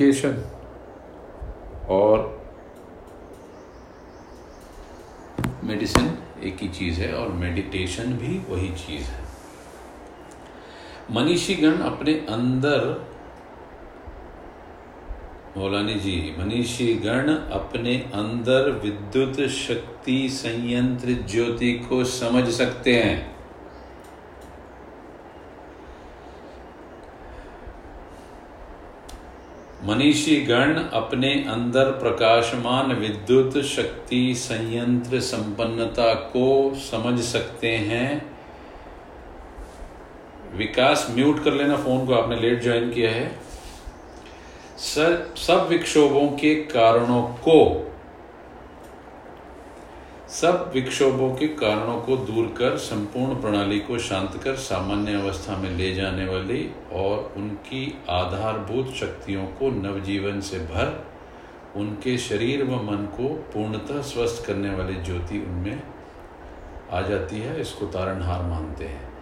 Medication और medicine एक ही चीज़ है और मेडिटेशन भी वही चीज़ है। मनीषी गण अपने अंदर मौलानी जी मनीषी गण अपने अंदर विद्युत शक्ति संयंत्र ज्योति को समझ सकते हैं। मनीषी गण अपने अंदर प्रकाशमान विद्युत शक्ति संयंत्र संपन्नता को समझ सकते हैं। विकास म्यूट कर लेना फ़ोन को, आपने लेट ज्वाइन किया है। सर, सब विक्षोभों के कारणों को सब विक्षोभों के कारणों को दूर कर, संपूर्ण प्रणाली को शांत कर, सामान्य अवस्था में ले जाने वाली और उनकी आधारभूत शक्तियों को नवजीवन से भर, उनके शरीर व मन को पूर्णतः स्वस्थ करने वाली ज्योति उनमें आ जाती है। इसको तारणहार मानते हैं।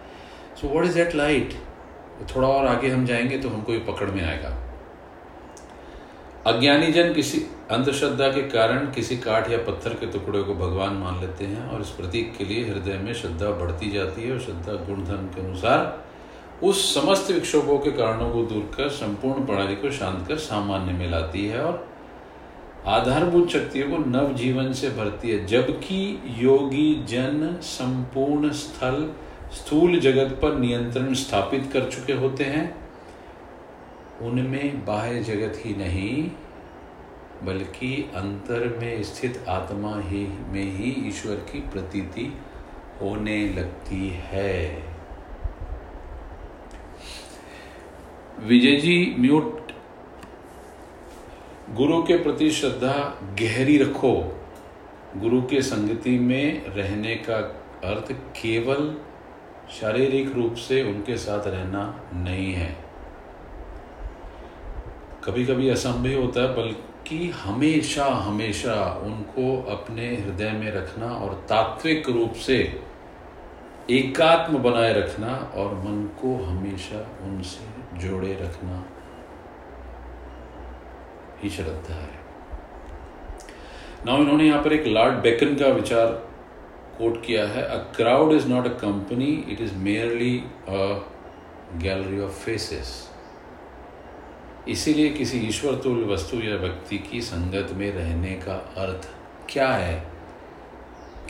So what is that light थोड़ा और आगे हम जाएँगे तो हमको ये पकड़ में आएगा। अज्ञानी जन किसी अंधश्रद्धा के कारण किसी काठ या पत्थर के टुकड़े को भगवान मान लेते हैं और इस प्रतीक के लिए हृदय में श्रद्धा बढ़ती जाती है और श्रद्धा गुण धर्म के अनुसार उस समस्त विक्षोभों के कारणों को दूर कर संपूर्ण प्रणाली को शांत कर सामान्य में लाती है और आधारभूत शक्तियों को नव जीवन से भरती है। जबकि योगी जन संपूर्ण स्थल स्थूल जगत पर नियंत्रण स्थापित कर चुके होते हैं। उनमें बाह्य जगत ही नहीं, बल्कि अंतर में स्थित आत्मा ही में ही ईश्वर की प्रतीति होने लगती है। विजय जी म्यूट। गुरु के प्रति श्रद्धा गहरी रखो। गुरु के संगति में रहने का अर्थ केवल शारीरिक रूप से उनके साथ रहना नहीं है। कभी कभी असंभव होता है बल्कि हमेशा हमेशा उनको अपने हृदय में रखना और तात्विक रूप से एकात्म बनाए रखना और मन को हमेशा उनसे जोड़े रखना ही श्रद्धा है। नाउ इन्होंने यहाँ पर एक लॉर्ड बेकन का विचार कोट किया है। A crowd is not a company it is merely a gallery of faces इसीलिए किसी ईश्वर तुल्य वस्तु या व्यक्ति की संगत में रहने का अर्थ क्या है?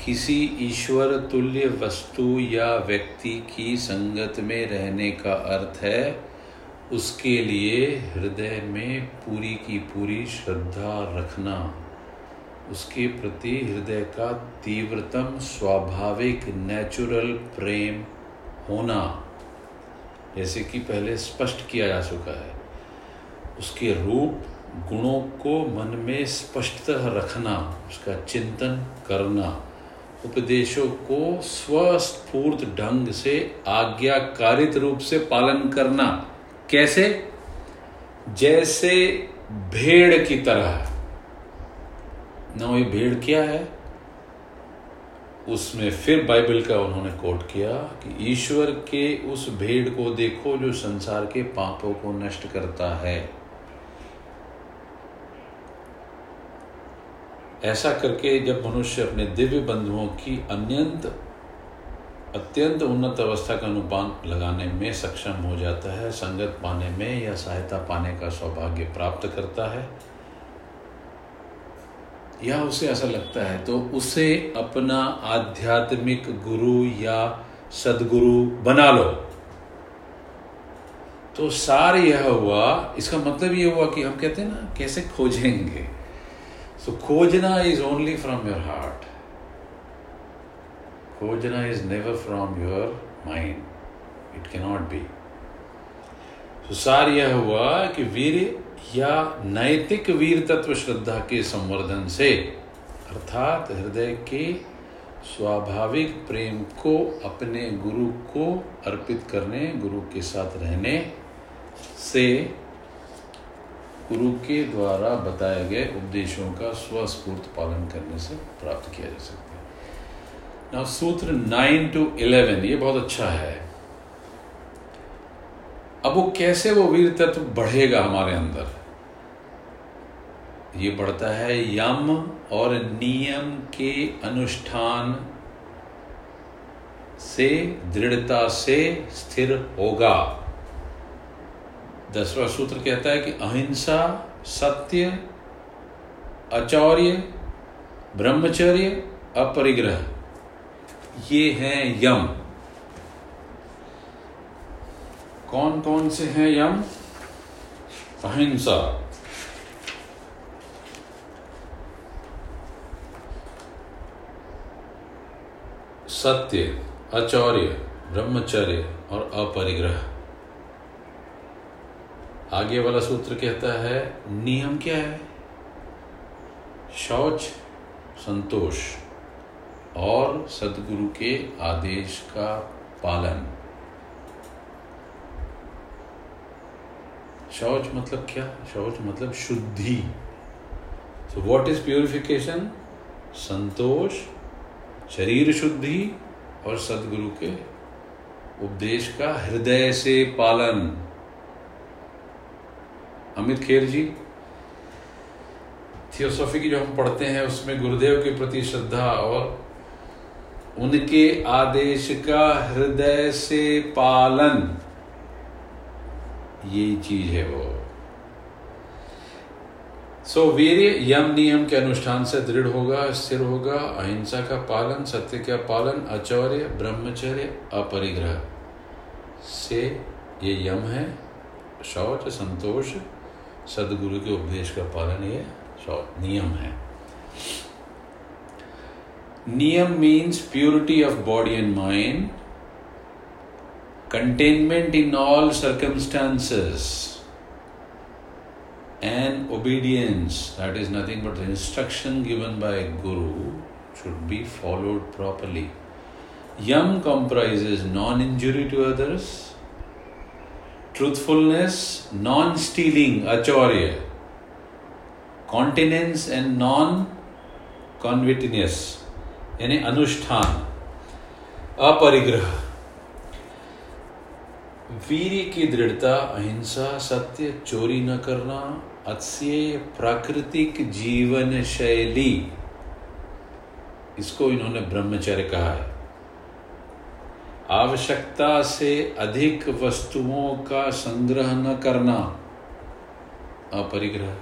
किसी ईश्वर तुल्य वस्तु या व्यक्ति की संगत में रहने का अर्थ है उसके लिए हृदय में पूरी की पूरी श्रद्धा रखना। उसके प्रति हृदय का तीव्रतम, स्वाभाविक नेचुरल प्रेम होना। जैसे कि पहले स्पष्ट किया जा चुका है। उसके रूप गुणों को मन में स्पष्टतः रखना, उसका चिंतन करना, उपदेशों को स्वस्फूर्त ढंग से आज्ञाकारित रूप से पालन करना। कैसे? जैसे भेड़ की तरह। ना ये भेड़ क्या है? उसमें फिर बाइबल का उन्होंने कोट किया कि ईश्वर के उस भेड़ को देखो जो संसार के पापों को नष्ट करता है। ऐसा करके जब मनुष्य अपने दिव्य बंधुओं की अन्यंत अत्यंत उन्नत अवस्था का अनुपान लगाने में सक्षम हो जाता है, संगत पाने में या सहायता पाने का सौभाग्य प्राप्त करता है, या उसे ऐसा लगता है तो उसे अपना आध्यात्मिक गुरु या सदगुरु बना लो। तो सार यह हुआ, इसका मतलब यह हुआ कि हम कहते हैं ना, कैसे खोजेंगे? So Kojana is only from your heart. Kojana is never from your mind. It cannot be. तो सार यह हुआ कि वीर या नैतिक वीर तत्व श्रद्धा के संवर्धन से अर्थात हृदय के स्वाभाविक प्रेम को अपने गुरु को अर्पित करने गुरु के साथ रहने से गुरु के द्वारा बताए गए उपदेशों का स्वस्फूर्त पालन करने से प्राप्त किया जा सकता है। ना सूत्र नाइन टू इलेवन ये बहुत अच्छा है। अब वो कैसे वो वीर तत्व बढ़ेगा हमारे अंदर? ये बढ़ता है यम और नियम के अनुष्ठान से, दृढ़ता से स्थिर होगा। दसवा सूत्र कहता है कि अहिंसा, सत्य, अचौर्य, ब्रह्मचर्य, अपरिग्रह, ये हैं यम। कौन कौन से हैं यम? अहिंसा। सत्य, अचौर्य, ब्रह्मचर्य और अपरिग्रह। आगे वाला सूत्र कहता है, नियम क्या है? शौच, संतोष और सदगुरु के आदेश का पालन। शौच मतलब क्या? शौच मतलब शुद्धि। सो व्हाट इज़ प्योरिफिकेशन संतोष, शरीर शुद्धि और सदगुरु के उपदेश का हृदय से पालन। अमित खेर जी थियोसॉफी की जो हम पढ़ते हैं उसमें गुरुदेव के प्रति श्रद्धा और उनके आदेश का हृदय से पालन ये चीज़ है वो। सो so, वीर यम नियम के अनुष्ठान से दृढ़ होगा स्थिर होगा अहिंसा का पालन सत्य का पालन अचौर्य ब्रह्मचर्य अपरिग्रह से ये यम है शौच संतोष सदगुरु के उपदेश का पालन ये नियम है। नियम means purity of body and mind containment in all circumstances and obedience that is nothing but instruction given by guru should be followed properly yama comprise non injury to others truthfulness, non stealing, acharya, continence and non convittiness, यानी अनुष्ठान अपरिग्रह. वीर की दृढ़ता अहिंसा सत्य चोरी न करना अत्य प्राकृतिक जीवन शैली इसको इन्होंने ब्रह्मचर्य कहा है। आवश्यकता से अधिक वस्तुओं का संग्रह न करना। अपरिग्रह।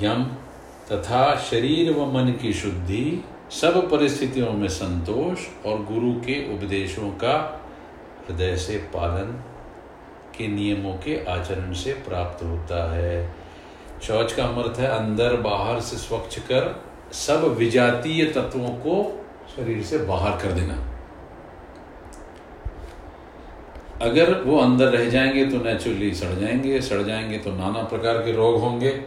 यम तथा शरीर व मन की शुद्धि, सब परिस्थितियों में संतोष और गुरु के उपदेशों का हृदय से पालन के नियमों के आचरण से प्राप्त होता है। शौच का अर्थ है अंदर बाहर से स्वच्छ कर सब विजातीय तत्वों को शरीर से बाहर कर देना। अगर वो अंदर रह जाएँगे तो नेचुरली सड़ जाएँगे सड़ जाएँगे तो नाना प्रकार के रोग होंगे।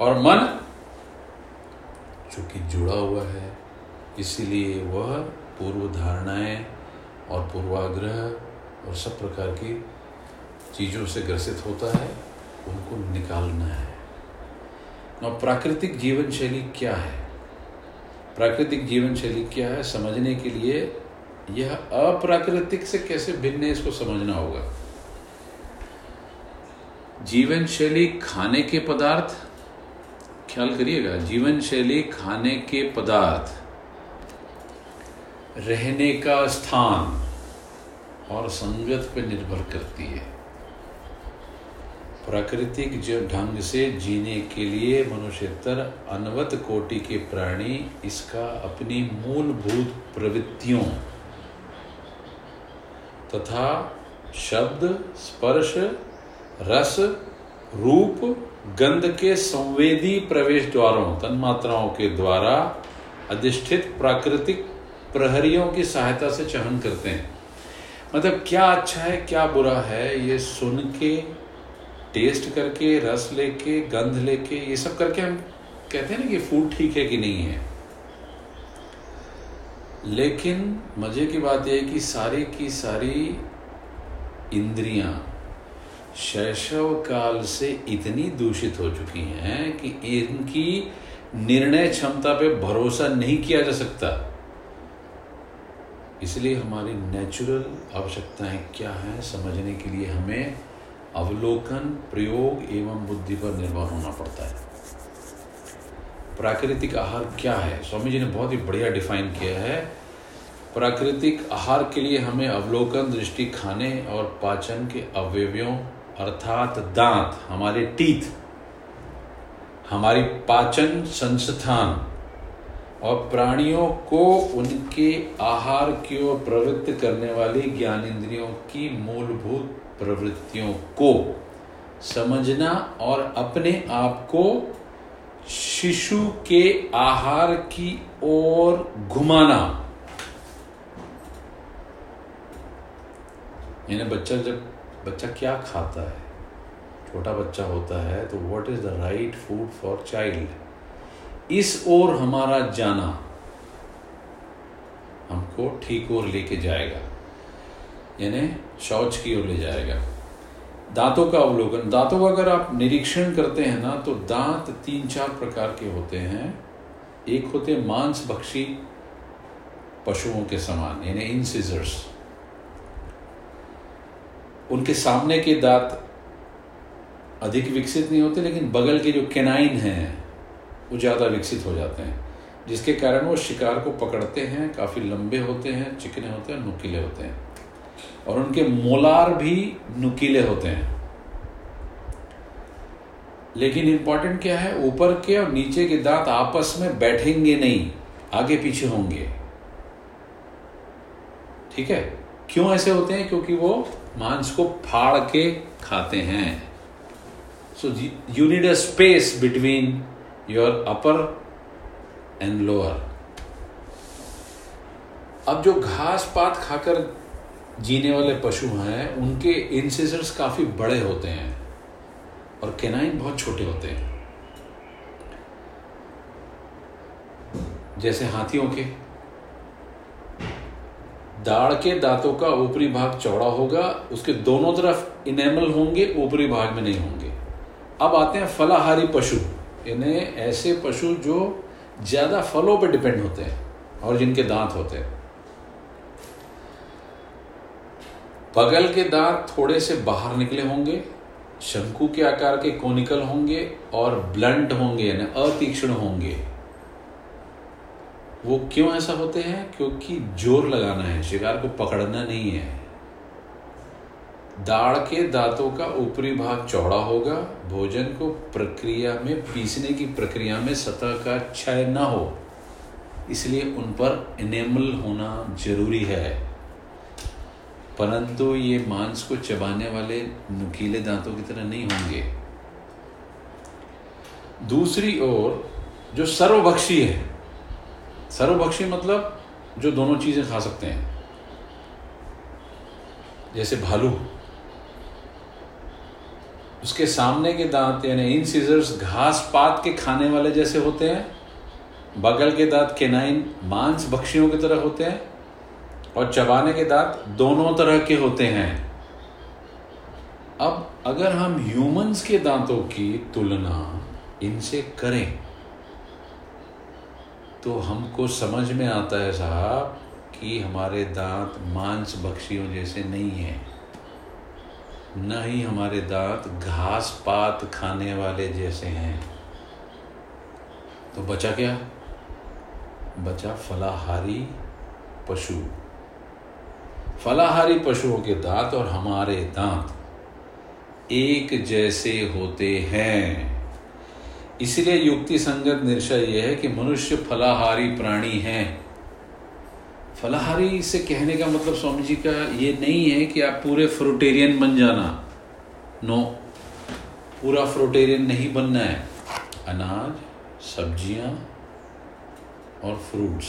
और मन चूँकि जुड़ा हुआ है, इसीलिए वह पूर्व धारणाएँ और पूर्वाग्रह और सब प्रकार की चीज़ों से ग्रसित होता है, उनको निकालना है। और प्राकृतिक जीवन शैली क्या है? प्राकृतिक जीवन शैली क्या है? समझने के लिए यह अप्राकृतिक से कैसे भिन्न है, इसको समझना होगा। जीवन शैली खाने के पदार्थ। ख्याल करिएगा, जीवन शैली खाने के पदार्थ। रहने का स्थान और संगत पर निर्भर करती है। प्राकृतिक जो ढंग से जीने के लिए मनुष्यतर अनवत कोटि के प्राणी इसका अपनी मूलभूत प्रवृत्तियों तथा शब्द, स्पर्श, रस, रूप, गंध के संवेदी प्रवेश द्वारों, तन्मात्राओं के द्वारा अधिष्ठित प्राकृतिक प्रहरियों की सहायता से चहन करते हैं। मतलब क्या अच्छा है, क्या बुरा है, ये सुन के टेस्ट करके, रस लेके, गंध लेके, ये सब करके हम कहते हैं ना कि फ़ूड ठीक है कि नहीं है। लेकिन मज़े की बात यह कि सारी की सारी इंद्रियाँ शैशव काल से इतनी दूषित हो चुकी हैं कि इनकी निर्णय क्षमता पे भरोसा नहीं किया जा सकता। इसलिए हमारी नेचुरल आवश्यकताएँ क्या हैं समझने के लिए हमें अवलोकन, प्रयोग एवं बुद्धि पर निर्भर होना पड़ता है। प्राकृतिक आहार क्या है? स्वामी जी ने बहुत ही बढ़िया डिफाइन किया है। प्राकृतिक आहार के लिए हमें अवलोकन, दृष्टि, खाने और पाचन के अवयवियों अर्थात दांत, हमारे टीथ हमारी पाचन संस्थान और प्राणियों को उनके आहार की ओर प्रवृत्त करने वाली ज्ञान इंद्रियों की मूलभूत प्रवृत्तियों को समझना और अपने आप को शिशु के आहार की ओर घुमाना। यानी बच्चा जब, बच्चा क्या खाता है? छोटा बच्चा होता है तो what is the right food for child इस ओर हमारा जाना हमको ठीक ओर लेके जाएगा। यानी शौच की ओर ले जाएगा। दांतों का अवलोकन। दांतों का अगर आप निरीक्षण करते हैं ना तो दांत तीन चार प्रकार के होते हैं। एक होते मांस भक्षी पशुओं के समान, यानी इन सीजर्स उनके सामने के दांत अधिक विकसित नहीं होते, लेकिन बगल के जो केनाइन हैं, वो ज़्यादा विकसित हो जाते हैं, जिसके कारण वो शिकार को पकड़ते हैं, काफ़ी लंबे होते हैं, चिकने होते हैं, नुकीले होते हैं। और उनके मोलार भी नुकीले होते हैं। लेकिन इंपॉर्टेंट क्या है? ऊपर के और नीचे के दांत आपस में बैठेंगे नहीं, आगे पीछे होंगे। ठीक है? क्यों ऐसे होते हैं? क्योंकि वो मांस को फाड़ के खाते हैं। So you need a space between your upper and lower अब जो घास पात खाकर जीने वाले पशु हैं, उनके इंसिजर्स काफ़ी बड़े होते हैं और केनाइन बहुत छोटे होते हैं। जैसे हाथियों के। दाढ़ के दांतों का ऊपरी भाग चौड़ा होगा, उसके दोनों तरफ़ इनेमल होंगे, ऊपरी भाग में नहीं होंगे। अब आते हैं फलाहारी पशु। इन्हें ऐसे पशु जो ज़्यादा फलों पर डिपेंड होते हैं और जिनके दांत होते हैं। बगल के दांत थोड़े से बाहर निकले होंगे, शंकु के आकार के कोनिकल होंगे और ब्लंट होंगे, यानी अतीक्ष्ण होंगे। वो क्यों ऐसा होते हैं? क्योंकि ज़ोर लगाना है, शिकार को पकड़ना नहीं है। दाढ़ के दांतों का ऊपरी भाग चौड़ा होगा, भोजन को प्रक्रिया में, पीसने की प्रक्रिया में सतह का क्षय न हो। इसलिए उन पर इनेमल होना ज़रूरी है। परंतु ये मांस को चबाने वाले नुकीले दांतों की तरह नहीं होंगे। दूसरी ओर, जो सर्वभक्षी है, सर्वभक्षी मतलब जो दोनों चीज़ें खा सकते हैं। जैसे भालू। उसके सामने के दांत, यानी इन सीजर्स घास पात के खाने वाले जैसे होते हैं, बगल के दांत केनाइन मांस भक्षियों की तरह होते हैं। और चबाने के दांत दोनों तरह के होते हैं। अब अगर हम ह्यूमंस के दांतों की तुलना इनसे करें तो हमको समझ में आता है साहब कि हमारे दांत मांस भक्षियों जैसे नहीं है। न ही हमारे दांत घास पात खाने वाले जैसे हैं। तो बचा क्या? बचा फलाहारी पशु। फलाहारी पशुओं के दांत और हमारे दांत एक जैसे होते हैं। इसलिए युक्ति संगत निश्चय यह है कि मनुष्य फलाहारी प्राणी है। फलाहारी से कहने का मतलब स्वामी जी का ये नहीं है कि आप पूरे फ्रूटेरियन बन जाना। नो, पूरा फ्रूटेरियन नहीं बनना है। अनाज, सब्ज़ियाँ और फ्रूट्स,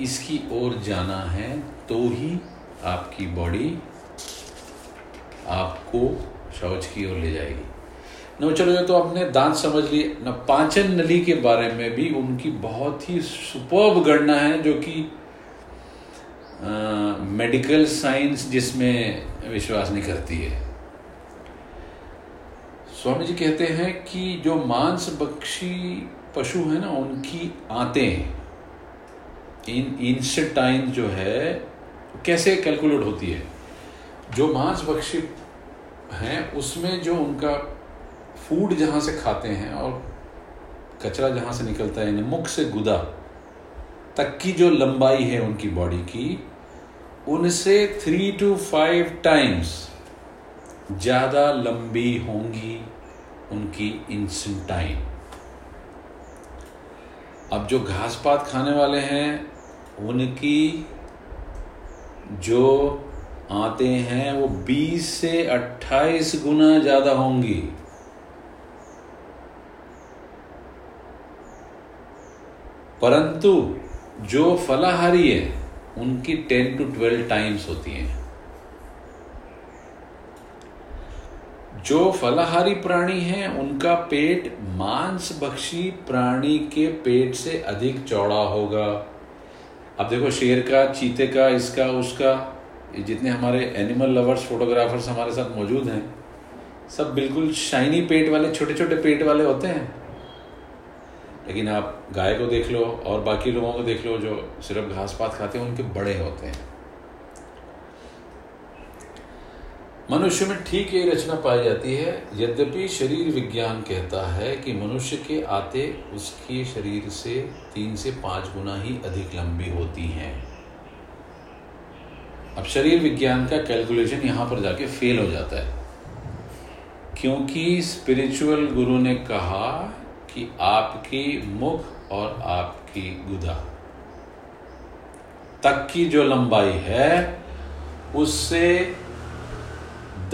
इसकी ओर जाना है। तो ही आपकी बॉडी आपको शौच की ओर ले जाएगी। न चलो तो आपने दांत समझ लिए, न पाचन नली के बारे में भी उनकी बहुत ही सुपर्ब गणना है जो कि मेडिकल साइंस जिसमें विश्वास नहीं करती है। स्वामी जी कहते हैं कि जो मांस बक्षी पशु है ना, उनकी आते, इन इंसेटाइन जो है कैसे कैलकुलेट होती है? जो मांसभक्षी हैं, उसमें जो उनका फ़ूड जहाँ से खाते हैं और कचरा जहाँ से निकलता है मुख से गुदा तक की जो लंबाई है उनकी बॉडी की, उनसे थ्री टू फाइव टाइम्स ज़्यादा लंबी होंगी उनकी इंसेंटाइन अब जो घास पात खाने वाले हैं, उनकी जो आते हैं वो 20 से 28 गुना ज़्यादा होंगी। परंतु जो फलाहारी है, उनकी 10 टू 12 टाइम्स होती हैं। जो फलाहारी प्राणी हैं, उनका पेट मांस भक्षी प्राणी के पेट से अधिक चौड़ा होगा। अब देखो, शेर का, चीते का, इसका, उसका जितने हमारे एनिमल लवर्स फोटोग्राफर्स हमारे साथ मौजूद हैं, सब बिल्कुल शाइनी पेट वाले छोटे छोटे पेट वाले होते हैं। लेकिन आप गाय को देख लो और बाकी लोगों को देख लो जो सिर्फ़ घास पात खाते हैं, उनके बड़े होते हैं। मनुष्य में ठीक ये रचना पाई जाती है, यद्यपि शरीर विज्ञान कहता है कि मनुष्य के आते उसके शरीर से तीन से पाँच गुना ही अधिक लंबी होती हैं। अब शरीर विज्ञान का कैलकुलेशन यहाँ पर जाके फेल हो जाता है। क्योंकि स्पिरिचुअल गुरु ने कहा कि आपकी मुख और आपकी गुदा तक की जो लंबाई है, उससे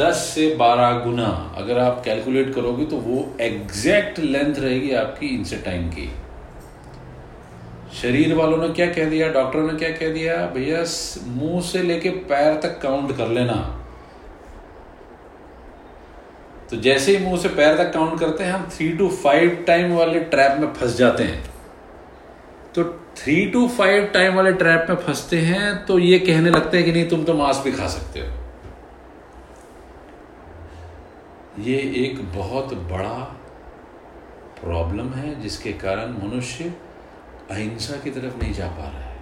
10 से 12 गुना अगर आप कैलकुलेट करोगे तो वो एग्जैक्ट लेंथ रहेगी आपकी इनसे टाइम की। शरीर वालों ने क्या कह दिया? डॉक्टर ने क्या कह दिया? भैया, मुँह से लेके पैर तक काउंट कर लेना। तो जैसे ही मुँह से पैर तक काउंट करते हैं, हम थ्री टू फाइव टाइम वाले ट्रैप में फंस जाते हैं। तो थ्री टू फाइव टाइम वाले ट्रैप में फंसते हैं तो ये कहने लगते हैं कि नहीं, तुम तो मांस भी खा सकते हो। ये एक बहुत बड़ा प्रॉब्लम है, जिसके कारण मनुष्य अहिंसा की तरफ़ नहीं जा पा रहा है।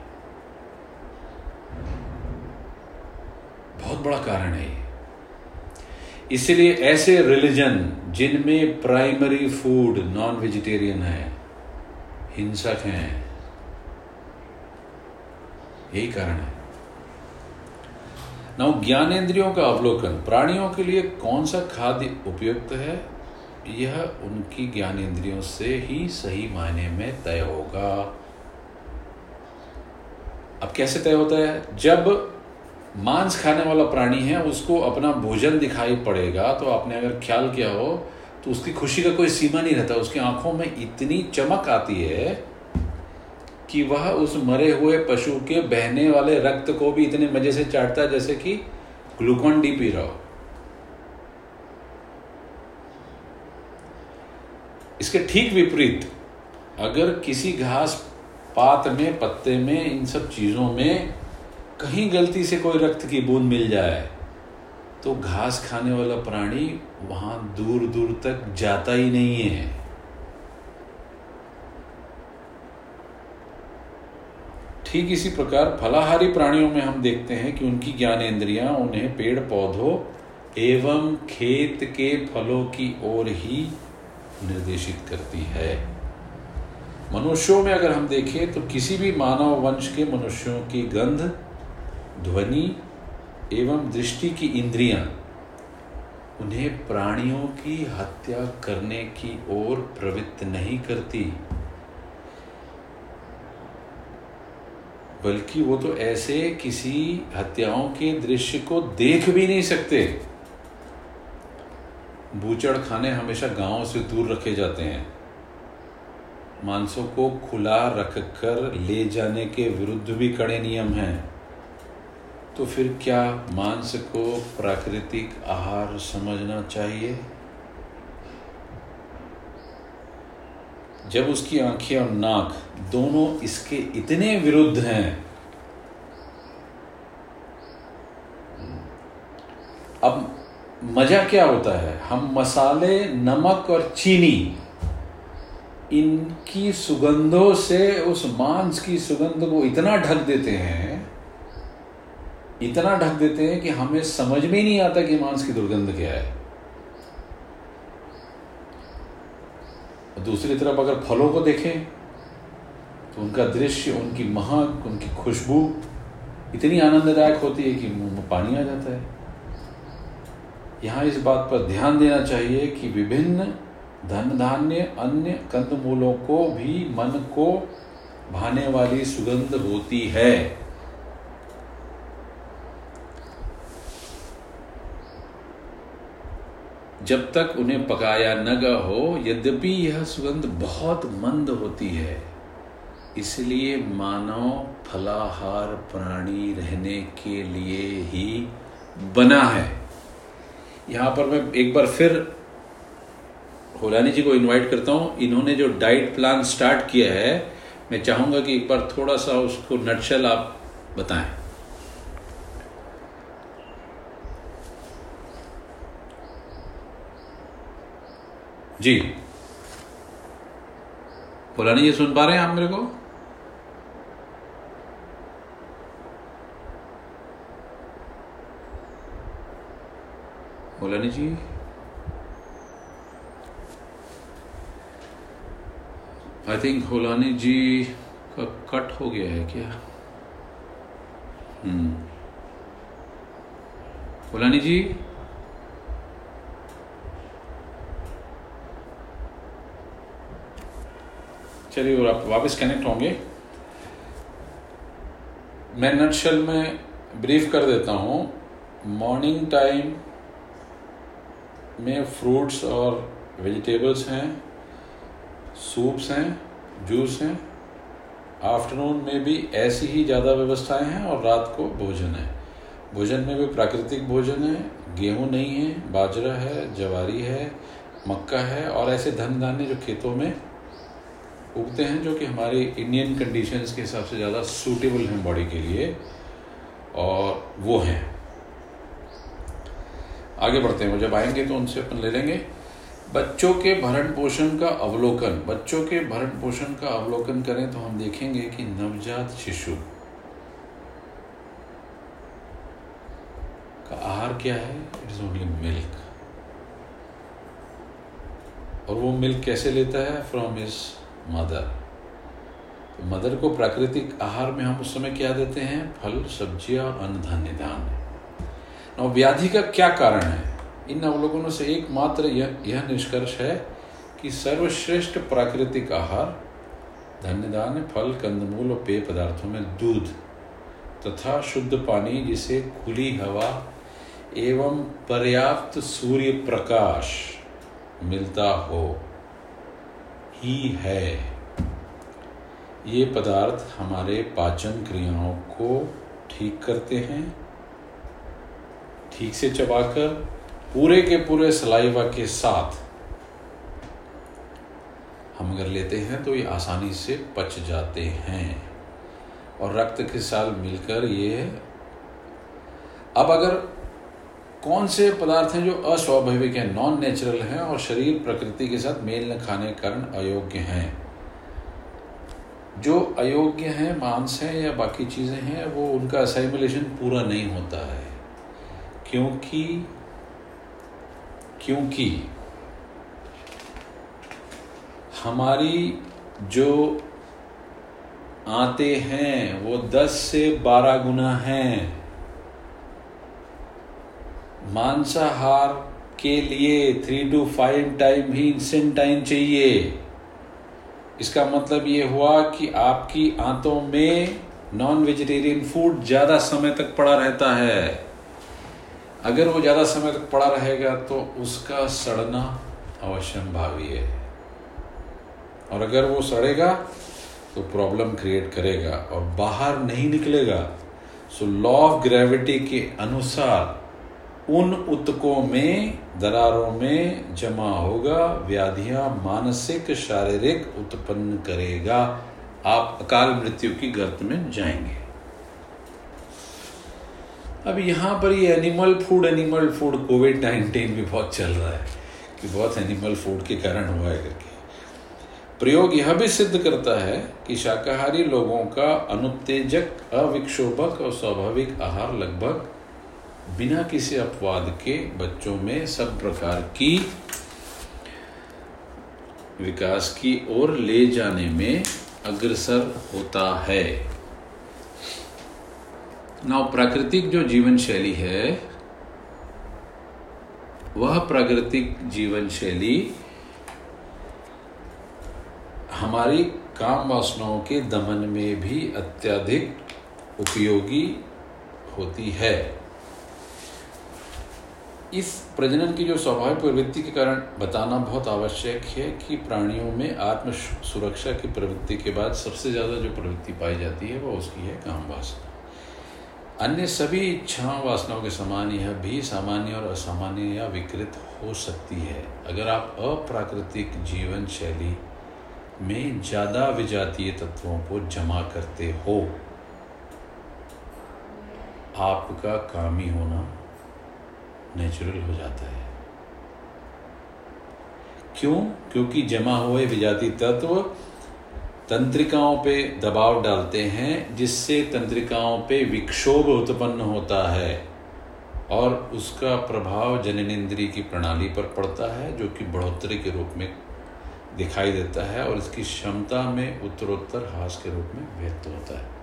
बहुत बड़ा कारण है ये। इसलिए ऐसे रिलीजन जिनमें प्राइमरी फ़ूड नॉन वेजिटेरियन है, हिंसक हैं, यही कारण है। नौ ज्ञानेन्द्रियों का अवलोकन, प्राणियों के लिए कौन सा खाद्य उपयुक्त है? यह उनकी ज्ञानेन्द्रियों से ही सही मायने में तय होगा। अब कैसे तय होता है? जब मांस खाने वाला प्राणी है, उसको अपना भोजन दिखाई पड़ेगा तो आपने अगर ख्याल किया हो तो उसकी खुशी का कोई सीमा नहीं रहता, उसकी आँखों में इतनी चमक आती है कि वह उस मरे हुए पशु के बहने वाले रक्त को भी इतने मज़े से चाटता है जैसे कि ग्लूकोन डी पी रहा हो। इसके ठीक विपरीत, अगर किसी घास पात में, पत्ते में, इन सब चीज़ों में कहीं गलती से कोई रक्त की बूंद मिल जाए तो घास खाने वाला प्राणी वहाँ दूर दूर तक जाता ही नहीं है। ठीक इसी प्रकार फलाहारी प्राणियों में हम देखते हैं कि उनकी ज्ञानेन्द्रियाँ उन्हें पेड़ पौधों एवं खेत के फलों की ओर ही निर्देशित करती है। मनुष्यों में अगर हम देखें तो किसी भी मानव वंश के मनुष्यों की गंध, ध्वनि एवं दृष्टि की इंद्रियाँ उन्हें प्राणियों की हत्या करने की ओर प्रवृत्त नहीं करती। बल्कि वो तो ऐसे किसी हत्याओं के दृश्य को देख भी नहीं सकते। बूचड़ खाने हमेशा गाँव से दूर रखे जाते हैं। मांसों को खुला रखकर ले जाने के विरुद्ध भी कड़े नियम हैं। तो फिर क्या मांस को प्राकृतिक आहार समझना चाहिए? जब उसकी आँखें और नाक दोनों इसके इतने विरुद्ध हैं। अब मज़ा क्या होता है? हम मसाले, नमक और चीनी, इनकी सुगंधों से, उस मांस की सुगंध को इतना ढक देते हैं, इतना ढक देते हैं कि हमें समझ में नहीं आता कि मांस की दुर्गंध क्या है। दूसरी तरफ़ अगर फलों को देखें तो उनका दृश्य, उनकी महक उनकी खुशबू इतनी आनंददायक होती है कि मुँह में पानी आ जाता है। यहाँ इस बात पर ध्यान देना चाहिए कि विभिन्न धन धान्य अन्य कंदमूलों को भी मन को भाने वाली सुगंध होती है। जब तक उन्हें पकाया न गया हो, यद्यपि यह सुगंध बहुत मंद होती है, इसलिए मानव फलाहार प्राणी रहने के लिए ही बना है। यहाँ पर मैं एक बार फिर होलानी जी को इनवाइट करता हूँ। इन्होंने जो डाइट प्लान स्टार्ट किया है, मैं चाहूँगा कि एक बार थोड़ा सा उसको नटशल आप बताएँ। जी। पुरानी जी सुन पा रहे हैं आप मेरे को? बोलानी जी। आई थिंक होलानी जी का कट हो गया है क्या? हम्म। होलानी जी। चलिए और आप वापस कनेक्ट होंगे। मैं नटशल में ब्रीफ कर देता हूँ। मॉर्निंग टाइम में फ्रूट्स और वेजिटेबल्स हैं सूप्स हैं जूस हैं। आफ्टरनून में भी ऐसी ही ज़्यादा व्यवस्थाएँ हैं और रात को भोजन है। भोजन में भी प्राकृतिक भोजन है, गेहूँ नहीं है, बाजरा है, जवारी है, मक्का है और ऐसे धन धान्य जो खेतों में उगते हैं जो कि हमारे इंडियन कंडीशंस के हिसाब से ज़्यादा सूटेबल हैं बॉडी के लिए, और वो हैं। आगे बढ़ते हैं, जब आएँगे तो उनसे अपन ले लेंगे। बच्चों के भरण पोषण का अवलोकन, बच्चों के भरण पोषण का अवलोकन करें तो हम देखेंगे कि नवजात शिशु का आहार क्या है? इट इज़ ओनली मिल्क और वो मिल्क कैसे लेता है? From his mother. तो मदर को प्राकृतिक आहार में हम उस समय क्या देते हैं? फल, सब्ज़ियाँ अन्न धान्य दान व्याधि का क्या कारण है? इन अवलोकनों से एकमात्र यह यह निष्कर्ष है कि सर्वश्रेष्ठ प्राकृतिक आहार, धन्य धान्य, फल, कंदमूल और पेय पदार्थों में दूध तथा शुद्ध पानी जिसे खुली हवा एवं पर्याप्त सूर्य प्रकाश मिलता हो। ही है। ये पदार्थ हमारे पाचन क्रियाओं को ठीक करते हैं। ठीक से चबाकर पूरे के पूरे सलाइवा के साथ हम अगर लेते हैं तो ये आसानी से पच जाते हैं। और रक्त के साथ मिलकर ये अब अगर कौन से पदार्थ हैं जो अस्वाभाविक हैं नॉन नेचुरल हैं और शरीर प्रकृति के साथ मेल न खाने के कारण अयोग्य हैं? जो अयोग्य हैं, मांस हैं या बाकी चीज़ें हैं, वो उनका असाइमुलेशन पूरा नहीं होता है। क्योंकि क्योंकि हमारी जो आते हैं, वो 10 से 12 गुना हैं। मांसाहार के लिए थ्री टू फाइव टाइम ही इंसेंटाइन चाहिए। इसका मतलब ये हुआ कि आपकी आंतों में नॉन वेजिटेरियन फ़ूड ज़्यादा समय तक पड़ा रहता है। अगर वो ज़्यादा समय तक पड़ा रहेगा तो उसका सड़ना अवश्यम भावी है। और अगर वो सड़ेगा तो प्रॉब्लम क्रिएट करेगा और बाहर नहीं निकलेगा। सो लॉ ऑफ़ ग्रेविटी के अनुसार उन उत्तकों में, दरारों में जमा होगा, व्याधियाँ मानसिक, शारीरिक उत्पन्न करेगा। आप अकाल मृत्यु की गर्त में जाएँगे। अब यहाँ पर ये animal food animal food COVID nineteen भी बहुत चल रहा है, कि बहुत एनिमल फ़ूड के कारण हुआ है करके। प्रयोग यह भी सिद्ध करता है कि शाकाहारी लोगों का अनुत्तेजक, अविक्षोभक और स्वाभाविक आहार लगभग बिना किसी अपवाद के बच्चों में सब प्रकार की विकास की ओर ले जाने में अग्रसर होता है। ना प्राकृतिक जो जीवन शैली है, वह प्राकृतिक जीवन शैली हमारी काम वासनाओं के दमन में भी अत्यधिक उपयोगी होती है। इस प्रजनन की जो स्वाभाविक प्रवृत्ति के कारण बताना बहुत आवश्यक है कि प्राणियों में आत्म सुरक्षा की प्रवृत्ति के बाद सबसे ज़्यादा जो प्रवृत्ति पाई जाती है वह उसकी है काम वासना। अन्य सभी इच्छाओं वासनाओं के समान यह भी सामान्य और असामान्य या विकृत हो सकती है। अगर आप अप्राकृतिक जीवन शैली में ज़्यादा विजातीय तत्वों को जमा करते हो, आपका कामी होना नेचुरल हो जाता है। क्यों? क्योंकि जमा हुए विजाति तत्व तंत्रिकाओं पे दबाव डालते हैं, जिससे तंत्रिकाओं पे विक्षोभ उत्पन्न होता है और उसका प्रभाव जननेन्द्रिय की प्रणाली पर पड़ता है, जो कि बढ़ोतरी के रूप में दिखाई देता है और इसकी क्षमता में उत्तरोत्तर हास के रूप में व्यक्त होता है।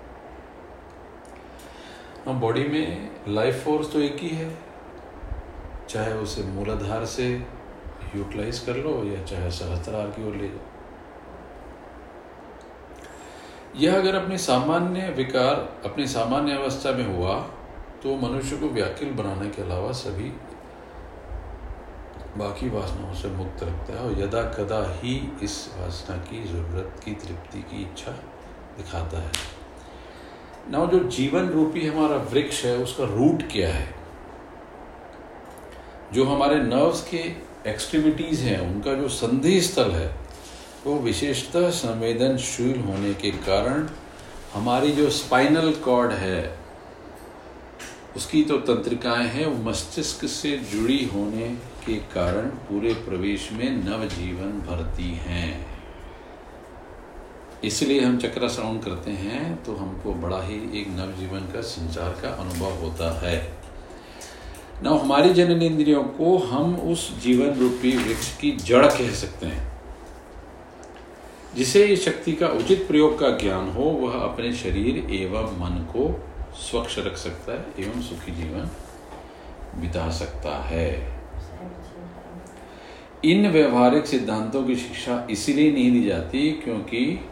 बॉडी में लाइफ फोर्स तो एक ही है। चाहे उसे मूलाधार से यूटिलाइज कर लो या चाहे सहस्त्रार की ओर ले जाओ। यह अगर अपने सामान्य विकार, अपनी सामान्य अवस्था में हुआ तो मनुष्य को व्याकुल बनाने के अलावा सभी बाकी वासनाओं से मुक्त रखता है और यदा कदा ही इस वासना की ज़रूरत की, तृप्ति की इच्छा दिखाता है। ना जो जीवन रूपी हमारा वृक्ष है, उसका रूट क्या है? जो हमारे नर्व्स के एक्सट्रीमिटीज हैं, उनका जो संधि स्थल है, वो विशेषतः संवेदनशील होने के कारण हमारी जो स्पाइनल कॉर्ड है, उसकी तो तंत्रिकाएँ हैं, वो मस्तिष्क से जुड़ी होने के कारण पूरे प्रवेश में नव जीवन भरती हैं। इसलिए हम चक्रा श्रवण करते हैं तो हमको बड़ा ही एक नव जीवन का संचार का अनुभव होता है। न हमारी जनन इंद्रियों को हम उस जीवन रूपी वृक्ष की जड़ कह सकते हैं। जिसे इस शक्ति का उचित प्रयोग का ज्ञान हो, वह अपने शरीर एवं मन को स्वच्छ रख सकता है एवं सुखी जीवन बिता सकता है। इन व्यवहारिक सिद्धांतों की शिक्षा इसीलिए नहीं दी जाती क्योंकि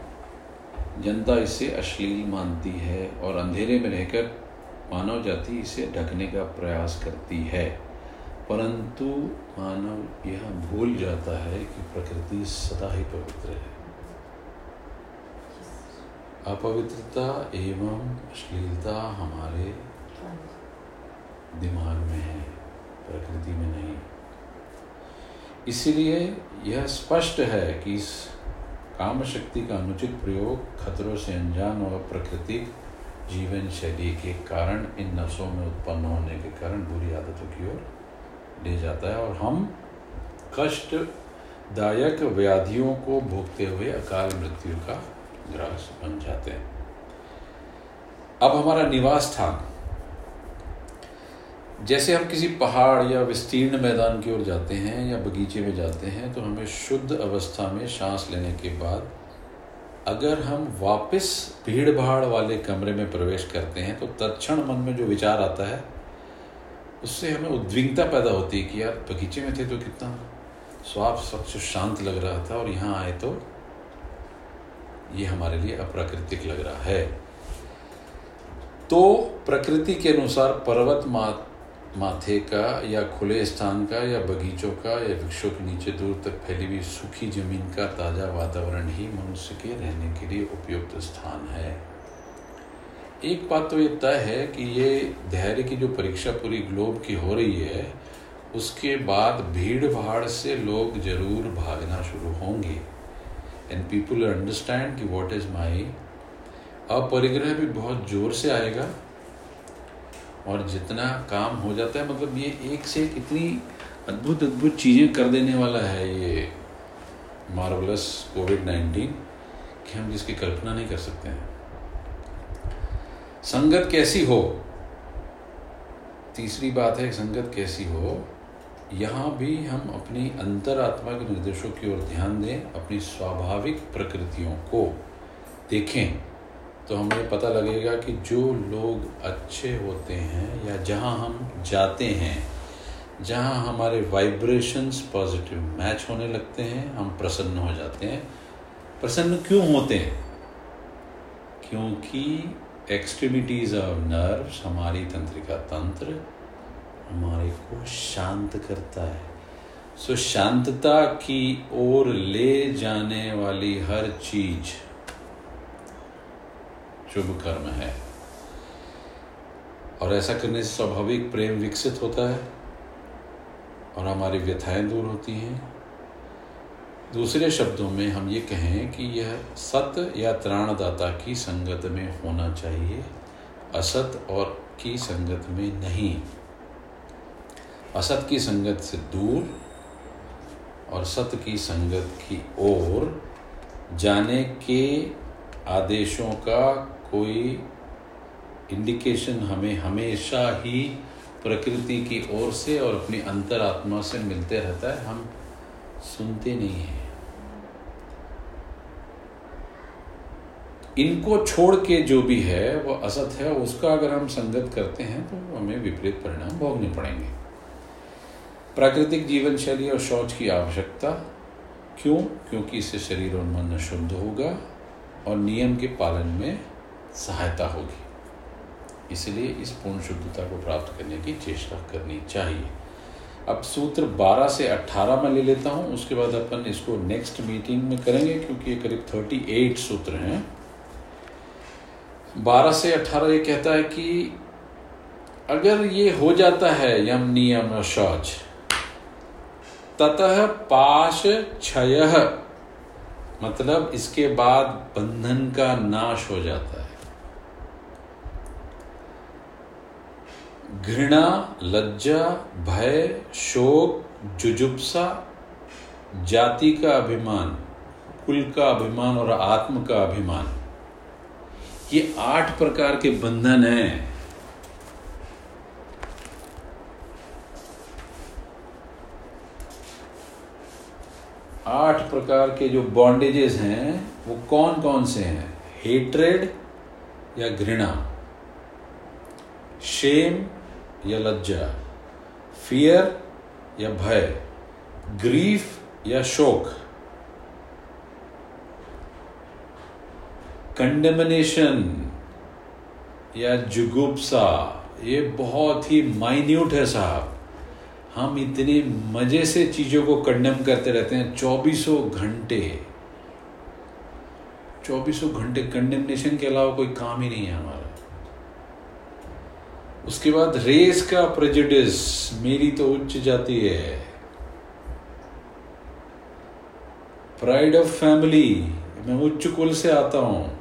जनता इसे अश्लील मानती है और अंधेरे में रहकर मानव जाति इसे ढकने का प्रयास करती है, परंतु मानव यह भूल जाता है कि प्रकृति सदा ही पवित्र है। अपवित्रता एवं अश्लीलता हमारे दिमाग में है, प्रकृति में नहीं। इसलिए यह स्पष्ट है कि इस काम शक्ति का अनुचित प्रयोग खतरों से अनजान और प्राकृतिक जीवन शैली के कारण, इन नसों में उत्पन्न होने के कारण बुरी आदतों की ओर ले जाता है और हम कष्टदायक व्याधियों को भोगते हुए अकाल मृत्यु का ग्रास बन जाते हैं। अब हमारा निवास स्थान। जैसे हम किसी पहाड़ या विस्तीर्ण मैदान की ओर जाते हैं या बगीचे में जाते हैं तो हमें शुद्ध अवस्था में सांस लेने के बाद अगर हम वापस भीड़ भाड़ वाले कमरे में प्रवेश करते हैं तो तत्क्षण मन में जो विचार आता है, उससे हमें उद्विग्नता पैदा होती है कि यार, बगीचे में थे तो कितना स्वाप स्वच्छ, शांत लग रहा था और यहाँ आए तो ये हमारे लिए अप्राकृतिक लग रहा है। तो प्रकृति के अनुसार पर्वत माथे का या खुले स्थान का या बगीचों का या वृक्षों के नीचे दूर तक फैली हुई सूखी ज़मीन का ताज़ा वातावरण ही मनुष्य के रहने के लिए उपयुक्त स्थान है। एक बात तो ये तय है कि ये धैर्य की जो परीक्षा पूरी ग्लोब की हो रही है, उसके बाद भीड़ भाड़ से लोग ज़रूर भागना शुरू होंगे। एंड पीपुल अंडरस्टैंड कि व्हाट इज़ माई अपरिग्रह भी बहुत ज़ोर से आएगा। और जितना काम हो जाता है मतलब ये एक से एक इतनी अद्भुत अद्भुत चीज़ें कर देने वाला है ये मार्वलस कोविड नाइन्टीन कि हम जिसकी कल्पना नहीं कर सकते हैं। संगत कैसी हो? तीसरी बात है, संगत कैसी हो? यहाँ भी हम अपनी अंतरात्मा के निर्देशों की ओर ध्यान दें, अपनी स्वाभाविक प्रकृतियों को देखें। तो हमें पता लगेगा कि जो लोग अच्छे होते हैं या जहाँ हम जाते हैं, जहाँ हमारे वाइब्रेशंस पॉजिटिव मैच होने लगते हैं, हम प्रसन्न हो जाते हैं। प्रसन्न क्यों होते हैं? क्योंकि एक्सट्रीमिटीज ऑफ़ नर्व्स हमारी तंत्रिका तंत्र हमारे को शांत करता है। सो शांतता की ओर ले जाने वाली हर चीज़ शुभ कर्म है। और ऐसा करने से स्वाभाविक प्रेम विकसित होता है और हमारी व्यथाएँ दूर होती हैं। दूसरे शब्दों में हम ये कहें कि यह सत या त्राणदाता की संगत में होना चाहिए, असत और की संगत में नहीं। असत की संगत से दूर और सत की संगत की ओर जाने के आदेशों का कोई इंडिकेशन हमें हमेशा ही प्रकृति की ओर से और अपनी अंतरात्मा से मिलते रहता है, हम सुनते नहीं हैं। इनको छोड़ के जो भी है, वो असत है, उसका अगर हम संगत करते हैं तो हमें विपरीत परिणाम भोगने पड़ेंगे। प्राकृतिक जीवन शैली और शौच की आवश्यकता क्यों? क्योंकि इससे शरीर और मन शुद्ध होगा और नियम के पालन में सहायता होगी। इसलिए इस पूर्ण शुद्धता को प्राप्त करने की चेष्टा करनी चाहिए। अब सूत्र 12 से 18 में ले लेता हूँ, उसके बाद अपन इसको नेक्स्ट मीटिंग में करेंगे, क्योंकि ये करीब 38 सूत्र हैं। 12 से 18 ये कहता है कि अगर ये हो जाता है यम नियम शौच, ततः पाश क्षय मतलब इसके बाद बंधन का नाश हो जाता है। घृणा, लज्जा, भय, शोक, जुजुप्सा, जाति का अभिमान, कुल का अभिमान और आत्म का अभिमान। ये आठ प्रकार के बंधन हैं। आठ प्रकार के जो बॉन्डेजेस हैं, वो कौन कौन से हैं? हेट्रेड या घृणा। शेम या लज्जा फियर या भय ग्रीफ या शोक कंडेमनेशन या जुगुप्सा, ये बहुत ही माइन्यूट है साहब। हम इतने मज़े से चीज़ों को कंडेम करते रहते हैं, चौबीसों घंटे। चौबीसों घंटे कंडेमनेशन के अलावा कोई काम ही नहीं है हमारा। उसके बाद रेस का प्रेजुडिस मेरी तो उच्च जाती है। प्राइड ऑफ़ फैमिली मैं उच्च कुल से आता हूँ।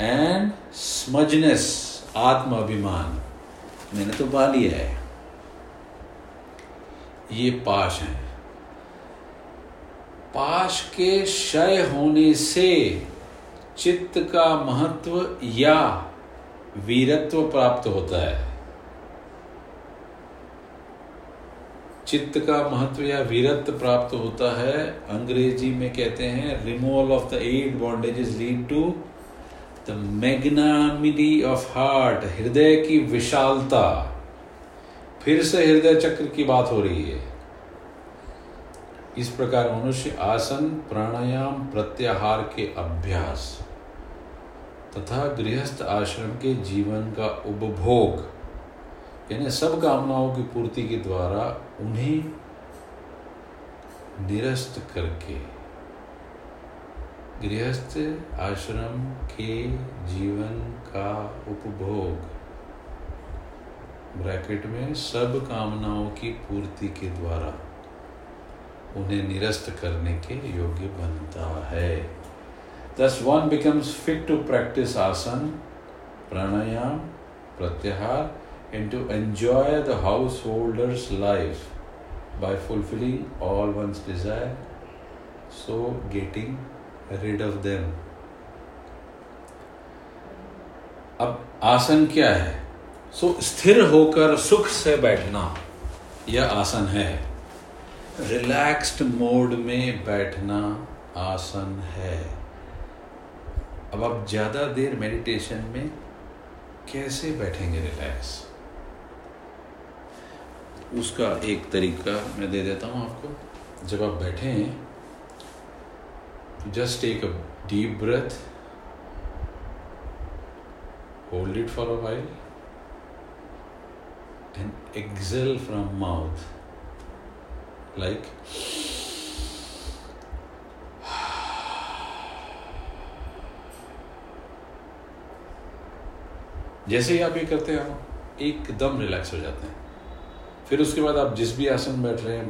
एंड स्मजनेस आत्माभिमान, मैंने तो पा लिया है। ये पाश है। पाश के क्षय होने से चित्त का महत्व या वीरत्व प्राप्त होता है। चित्त का महत्व या वीरत्व प्राप्त होता है, अंग्रेज़ी में कहते हैं removal of the eight bondages lead to the magnanimity of heart हृदय की विशालता। फिर से हृदय चक्र की बात हो रही है। इस प्रकार मनुष्य आसन, प्राणायाम, प्रत्याहार के अभ्यास। तथा गृहस्थ आश्रम के जीवन का उपभोग, यानी सब कामनाओं की पूर्ति के द्वारा उन्हें निरस्त करके, गृहस्थ आश्रम के जीवन का उपभोग, ब्रैकेट में सब कामनाओं की पूर्ति के द्वारा उन्हें निरस्त करने के योग्य बनता है। One becomes fit to practise asana pranayama pratyahara and to enjoy the householders life by fulfilling all one's desire, so getting rid of them. अब आसन क्या है? सो so, स्थिर होकर सुख से बैठना यह आसन है। रिलैक्स्ड मोड में बैठना आसन है। अब आप ज़्यादा देर मेडिटेशन में कैसे बैठेंगे रिलैक्स उसका एक तरीका मैं दे देता हूँ आपको। जब आप बैठे हैं just take a deep breath hold it for a while and exhale from mouth like जैसे ही आप ये करते हो, एकदम रिलैक्स हो जाते हैं। फिर उसके बाद आप जिस भी आसन में बैठ रहे हैं,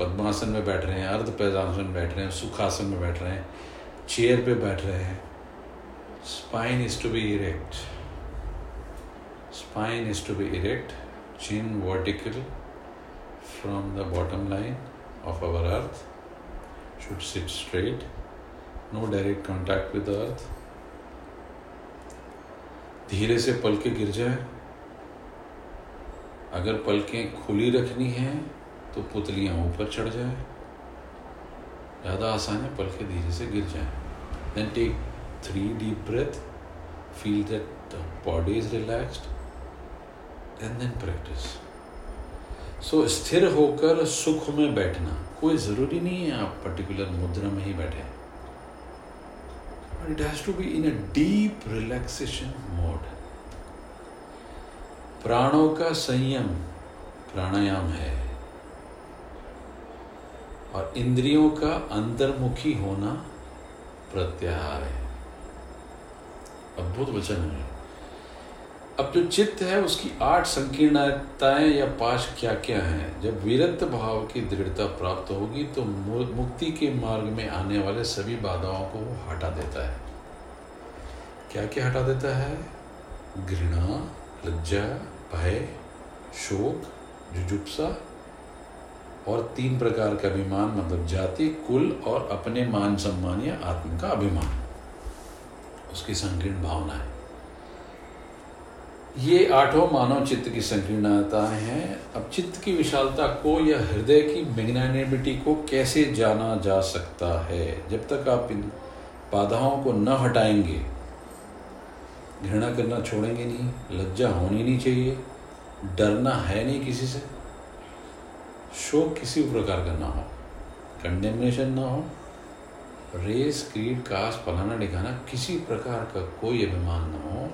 पद्मासन में बैठ रहे हैं, अर्ध पैदासन में बैठ रहे हैं, सुखासन में बैठ रहे हैं चेयर पे बैठ रहे हैं spine is to be erect spine is to be erect chin vertical from the bottom line of our earth should sit straight no direct contact with earth धीरे से पलके गिर जाए। अगर पलकें खुली रखनी है तो पुतलियाँ ऊपर चढ़ जाए। ज़्यादा आसान है पलकें धीरे से गिर जाए। Then take three deep breath feel that body is relaxed and then practise so स्थिर होकर सुख में बैठना कोई ज़रूरी नहीं है आप पर्टिकुलर मुद्रा में ही बैठे। It has to be in a deep relaxation mode. प्राणों का संयम प्राणायाम है। और इंद्रियों का अंतर्मुखी होना प्रत्याहार है। अद्भुत वचन है। अब जो चित्त है, उसकी आठ संकीर्णताएँ या पाश क्या क्या हैं? जब वीरत्व भाव की दृढ़ता प्राप्त होगी तो मुक्ति के मार्ग में आने वाले सभी बाधाओं को वो हटा देता है। क्या क्या हटा देता है? घृणा, लज्जा, भय, शोक, जुजुप्सा और तीन प्रकार का अभिमान मतलब जाति, कुल और अपने मान सम्मान या आत्म का अभिमान। उसकी संकीर्ण भावना है। ये आठों मानव चित्त की संकीर्णताएँ हैं। अब चित्त की विशालता को या हृदय की मैग्नानिमिटी को कैसे जाना जा सकता है? जब तक आप इन बाधाओं को न हटाएँगे, घृणा करना छोड़ेंगे नहीं, लज्जा होनी नहीं चाहिए, डरना है नहीं किसी से। शोक किसी प्रकार का ना हो कंडेमनेशन ना हो रेस क्रीड कास्ट फलाना दिखाना किसी प्रकार का कोई अभिमान ना हो।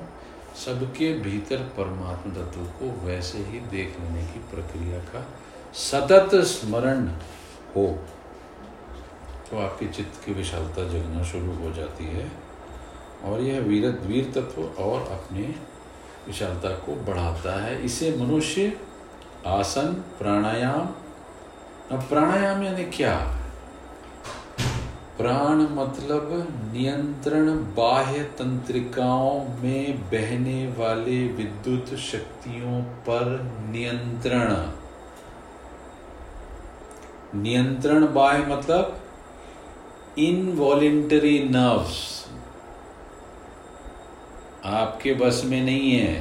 सबके भीतर परमात्मा तत्व को वैसे ही देख लेने की प्रक्रिया का सतत स्मरण हो तो आपके चित्त की विशालता जगना शुरू हो जाती है। और यह वीर वीर तत्व और अपने विशालता को बढ़ाता है। इसे मनुष्य आसन, प्राणायाम प्राणायाम यानी क्या? प्राण मतलब नियंत्रण बाह्य तंत्रिकाओं में बहने वाले विद्युत शक्तियों पर नियंत्रण। नियंत्रण बाह्य मतलब इनवॉलेंटरी नर्व्स आपके बस में नहीं है।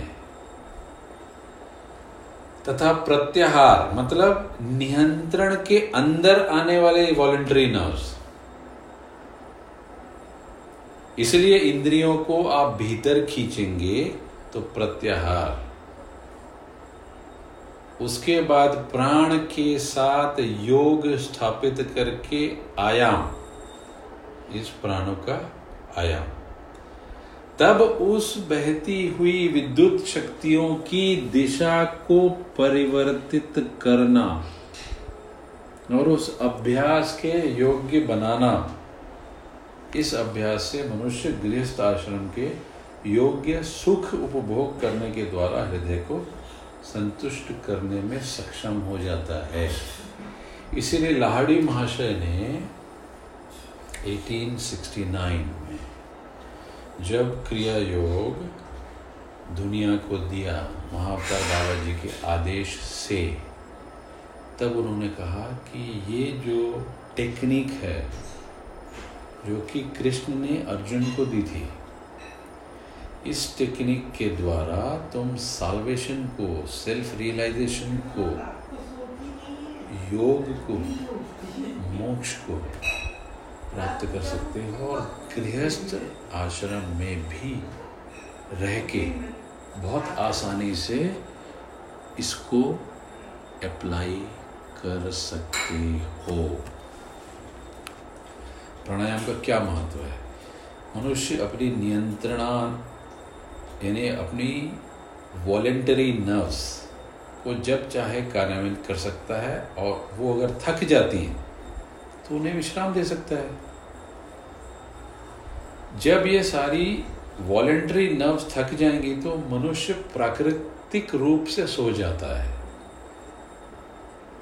तथा प्रत्याहार मतलब नियंत्रण के अंदर आने वाले वॉलेंटरी नर्व्स इसलिए इंद्रियों को आप भीतर खींचेंगे तो प्रत्याहार। उसके बाद प्राण के साथ योग स्थापित करके आयाम। इस प्राणों का आयाम। तब उस बहती हुई विद्युत शक्तियों की दिशा को परिवर्तित करना और उस अभ्यास के योग्य बनाना। इस अभ्यास से मनुष्य गृहस्थ आश्रम के योग्य सुख उपभोग करने के द्वारा हृदय को संतुष्ट करने में सक्षम हो जाता है। इसीलिए लाहड़ी महाशय ने 1869 में जब क्रिया योग दुनिया को दिया महाअवतार बाबा जी के आदेश से, तब उन्होंने कहा कि ये जो टेक्निक है जो कि कृष्ण ने अर्जुन को दी थी। इस टेक्निक के द्वारा तुम साल्वेशन को सेल्फ रियलाइजेशन को, योग को, मोक्ष को प्राप्त कर सकते हो और गृहस्थ आश्रम में भी रह के बहुत आसानी से इसको अप्लाई कर सकते हो। प्राणायाम का क्या महत्व है? मनुष्य अपनी नियंत्रणा, यानी अपनी वॉलेंटरी नर्व्स को जब चाहे कार्यान्वित कर सकता है और वो अगर थक जाती हैं तो उन्हें विश्राम दे सकता है। जब ये सारी वॉलेंटरी नर्व्स थक जाएँगी तो मनुष्य प्राकृतिक रूप से सो जाता है।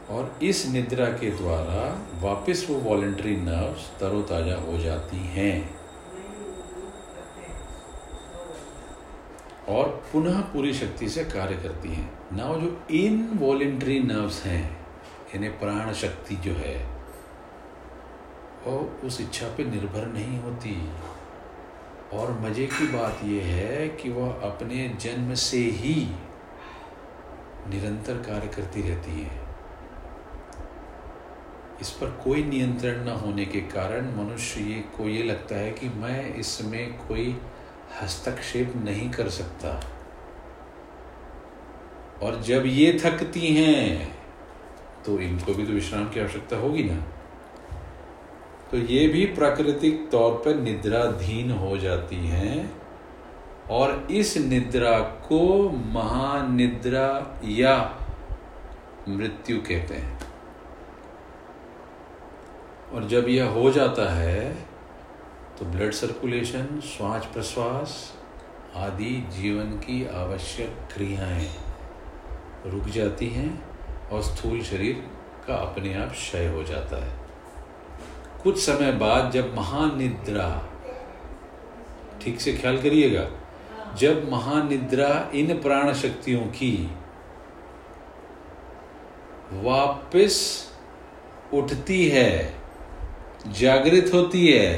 और इस निद्रा के द्वारा वापस वो वॉलेंट्री नर्व्स तरोताजा हो जाती हैं। और पुनः पूरी शक्ति से कार्य करती हैं। ना जो इन वॉलेंट्री नर्व्स हैं, इन्हें प्राण शक्ति जो है, वो उस इच्छा पे निर्भर नहीं होती। और मज़े की बात यह है कि वह अपने जन्म से ही निरंतर कार्य करती रहती है। इस पर कोई नियंत्रण न होने के कारण मनुष्य ये, को ये लगता है कि मैं इसमें कोई हस्तक्षेप नहीं कर सकता। और जब ये थकती हैं तो इनको भी तो विश्राम की आवश्यकता होगी ना। तो ये भी प्राकृतिक तौर पर निद्राधीन हो जाती हैं, और इस निद्रा को महानिद्रा या मृत्यु कहते हैं। और जब यह हो जाता है तो ब्लड सर्कुलेशन श्वास प्रश्वास आदि जीवन की आवश्यक क्रियाएँ रुक जाती हैं और स्थूल शरीर का अपने आप क्षय हो जाता है। कुछ समय बाद जब महानिद्रा, ठीक से ख्याल करिएगा, जब महानिद्रा इन प्राण शक्तियों की वापस उठती है जागृत होती है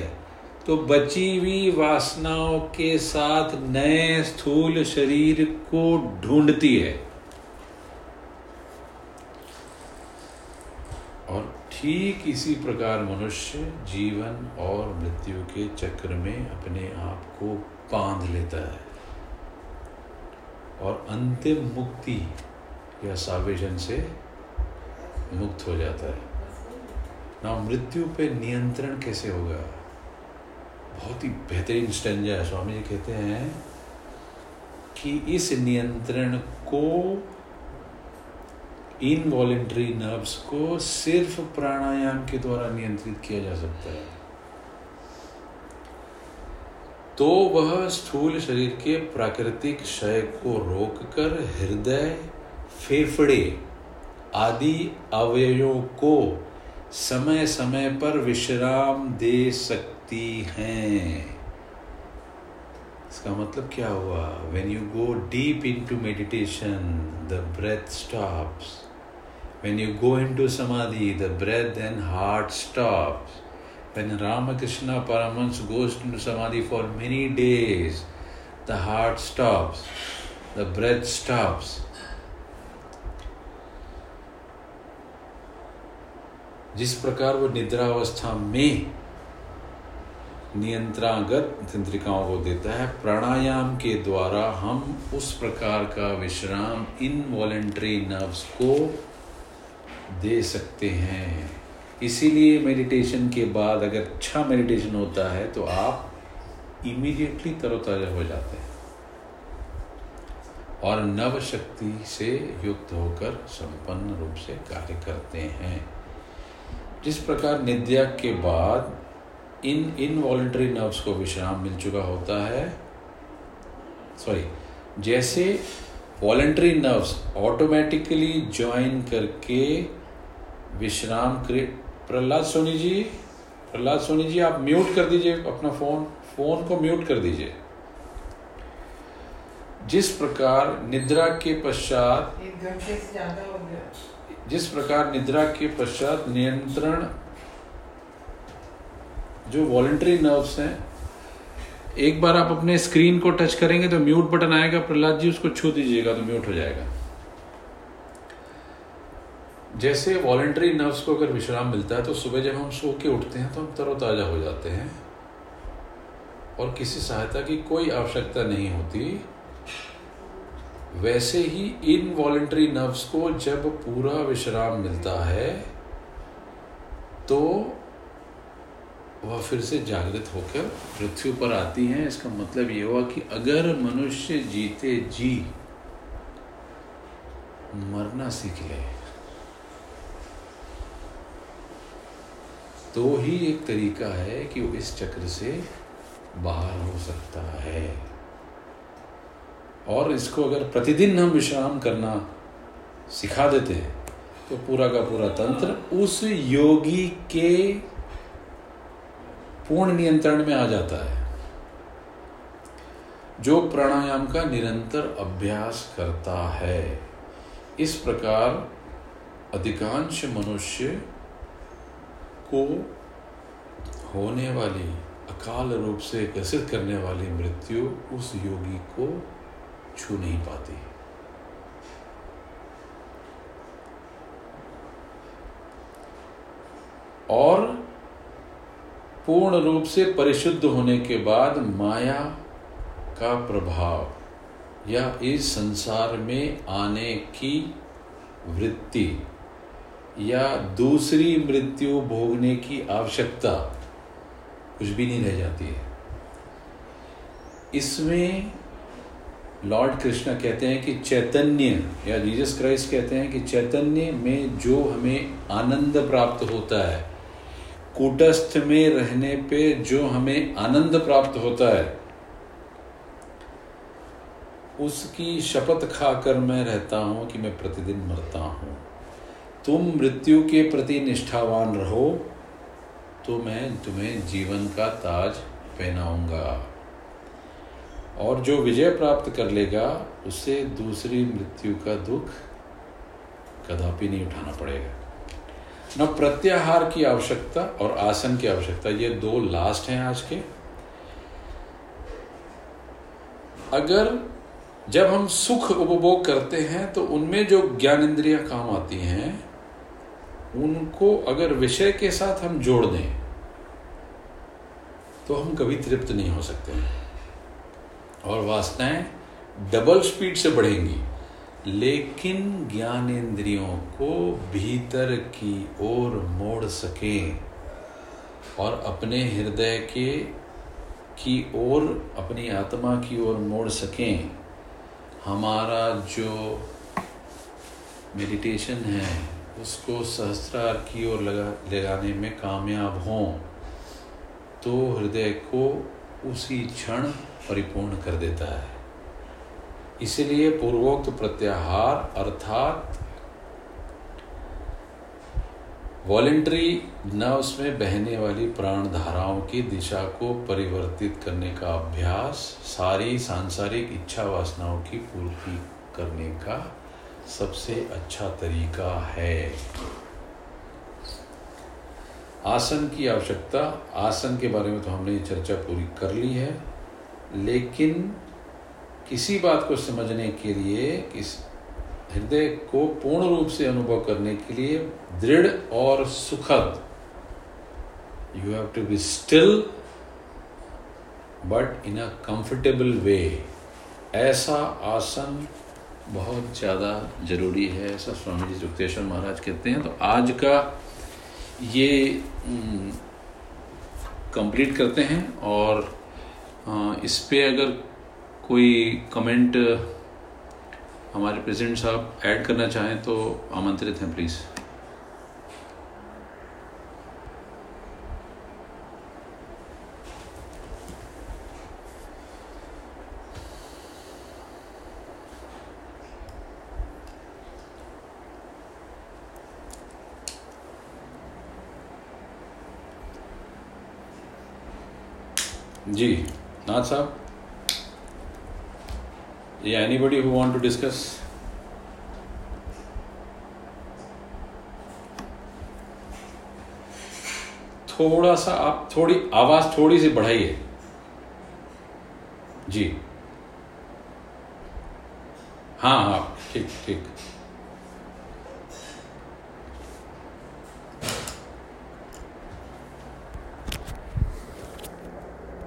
तो बची हुई वासनाओं के साथ नए स्थूल शरीर को ढूंढती है। और ठीक इसी प्रकार मनुष्य जीवन और मृत्यु के चक्र में अपने आप को बाँध लेता है। और अंतिम मुक्ति या सावेजन से मुक्त हो जाता है। ना, मृत्यु पे नियंत्रण कैसे होगा? बहुत ही बेहतरीन स्टेंजा है, स्वामी जी कहते हैं कि इस नियंत्रण को इनवॉलेंट्री नर्व्स को सिर्फ़ प्राणायाम के द्वारा नियंत्रित किया जा सकता है। तो वह स्थूल शरीर के प्राकृतिक क्षय को रोककर हृदय, फेफड़े आदि अवयवों को समय समय पर विश्राम दे सकती हैं इसका मतलब क्या हुआ when you go deep into meditation the breath stops When you go into samadhi, the breath and heart stops. When Ramakrishna Paramans goes into samadhi for many days, the heart stops, the breath stops. जिस प्रकार वो निद्रा अवस्था में नियंत्रणागत तंत्रिकाओं को देता है, प्राणायाम के द्वारा हम उस प्रकार का विश्राम इन वॉलेंट्री नर्व्स को दे सकते हैं। इसीलिए मेडिटेशन के बाद अगर अच्छा मेडिटेशन होता है तो आप इमीडिएटली तरोताजा हो जाते हैं। और नव शक्ति से युक्त होकर संपन्न रूप से कार्य करते हैं। जिस प्रकार निद्या के बाद इन इनवॉल्ट्री नर्व्स को विश्राम मिल चुका होता है सॉरी जैसे वॉलेंट्री नर्व्स ऑटोमेटिकली ज्वाइन करके विश्राम प्रहलाद सोनी जी, प्रहलाद सोनी जी, आप म्यूट कर दीजिए अपना फ़ोन फ़ोन को म्यूट कर दीजिए। जिस प्रकार निद्रा के पश्चात जिस प्रकार निद्रा के पश्चात नियंत्रण, जो वॉलेंट्री नर्व्स हैं, एक बार आप अपने स्क्रीन को टच करेंगे तो म्यूट बटन आएगा, प्रहलाद जी उसको छू दीजिएगा तो म्यूट हो जाएगा। जैसे वॉलेंट्री नर्व्स को अगर विश्राम मिलता है तो सुबह जब हम सो के उठते हैं तो हम तरोताज़ा हो जाते हैं। और किसी सहायता की कोई आवश्यकता नहीं होती। वैसे ही इन वॉलेंट्री नर्व्स को जब पूरा विश्राम मिलता है तो वह फिर से जागृत होकर पृथ्वी पर आती हैं। इसका मतलब ये हुआ कि अगर मनुष्य जीते जी, मरना सीख ले। तो ही एक तरीका है कि वो इस चक्र से बाहर हो सकता है। और इसको अगर प्रतिदिन हम विश्राम करना सिखा देते हैं तो पूरा का पूरा तंत्र उस योगी के पूर्ण नियंत्रण में आ जाता है, जो प्राणायाम का निरंतर अभ्यास करता है। इस प्रकार अधिकांश मनुष्य को होने वाली अकाल रूप से ग्रसित करने वाली मृत्यु उस योगी को छू नहीं पाती। और पूर्ण रूप से परिशुद्ध होने के बाद माया का प्रभाव या इस संसार में आने की वृत्ति या दूसरी मृत्यु भोगने की आवश्यकता कुछ भी नहीं रह जाती है। इसमें लॉर्ड कृष्ण कहते हैं कि चैतन्य, या जीसस क्राइस्ट कहते हैं कि चैतन्य में जो हमें आनंद प्राप्त होता है, कूटस्थ में रहने पे जो हमें आनंद प्राप्त होता है, उसकी शपथ खाकर मैं रहता हूँ कि मैं प्रतिदिन मरता हूँ। तुम मृत्यु के प्रति निष्ठावान रहो तो मैं तुम्हें जीवन का ताज पहनाऊँगा। और जो विजय प्राप्त कर लेगा, उसे दूसरी मृत्यु का दुख कदापि नहीं उठाना पड़ेगा। न प्रत्याहार की आवश्यकता और आसन की आवश्यकता, ये दो लास्ट हैं आज के। अगर जब हम सुख उपभोग करते हैं तो उनमें जो ज्ञान इंद्रियाँ काम आती हैं, उनको अगर विषय के साथ हम जोड़ दें तो हम कभी तृप्त नहीं हो सकते और वासनाएँ डबल स्पीड से बढ़ेंगी। लेकिन ज्ञान इंद्रियों को भीतर की ओर मोड़ सकें और अपने हृदय के, की ओर, अपनी आत्मा की ओर मोड़ सकें। हमारा जो मेडिटेशन है, उसको सहस्त्रार की ओर लगा, लगाने में कामयाब हों तो हृदय को उसी क्षण परिपूर्ण कर देता है। इसलिए पूर्वोक्त प्रत्याहार अर्थात वॉलेंट्री नर्व्स में बहने वाली प्राण धाराओं की दिशा को परिवर्तित करने का अभ्यास, सारी सांसारिक इच्छा वासनाओं की पूर्ति करने का सबसे अच्छा तरीका है। आसन की आवश्यकता, आसन के बारे में तो हमने चर्चा पूरी कर ली है। लेकिन किसी बात को समझने के लिए, किस हृदय को पूर्ण रूप से अनुभव करने के लिए दृढ़ और सुखद you have to be still but in a comfortable way ऐसा आसन बहुत ज़्यादा ज़रूरी है, ऐसा स्वामी जी सुक्तेश्वर महाराज कहते हैं। तो आज का ये कंप्लीट करते हैं और इस पर अगर कोई कमेंट हमारे प्रेसिडेंट साहब ऐड करना चाहें तो आमंत्रित हैं प्लीज़ जी नाथ साहब या anybody who want to discuss थोड़ा सा आप थोड़ी, आवाज़ थोड़ी सी बढ़ाइए। जी। हाँ हाँ ठीक ठीक।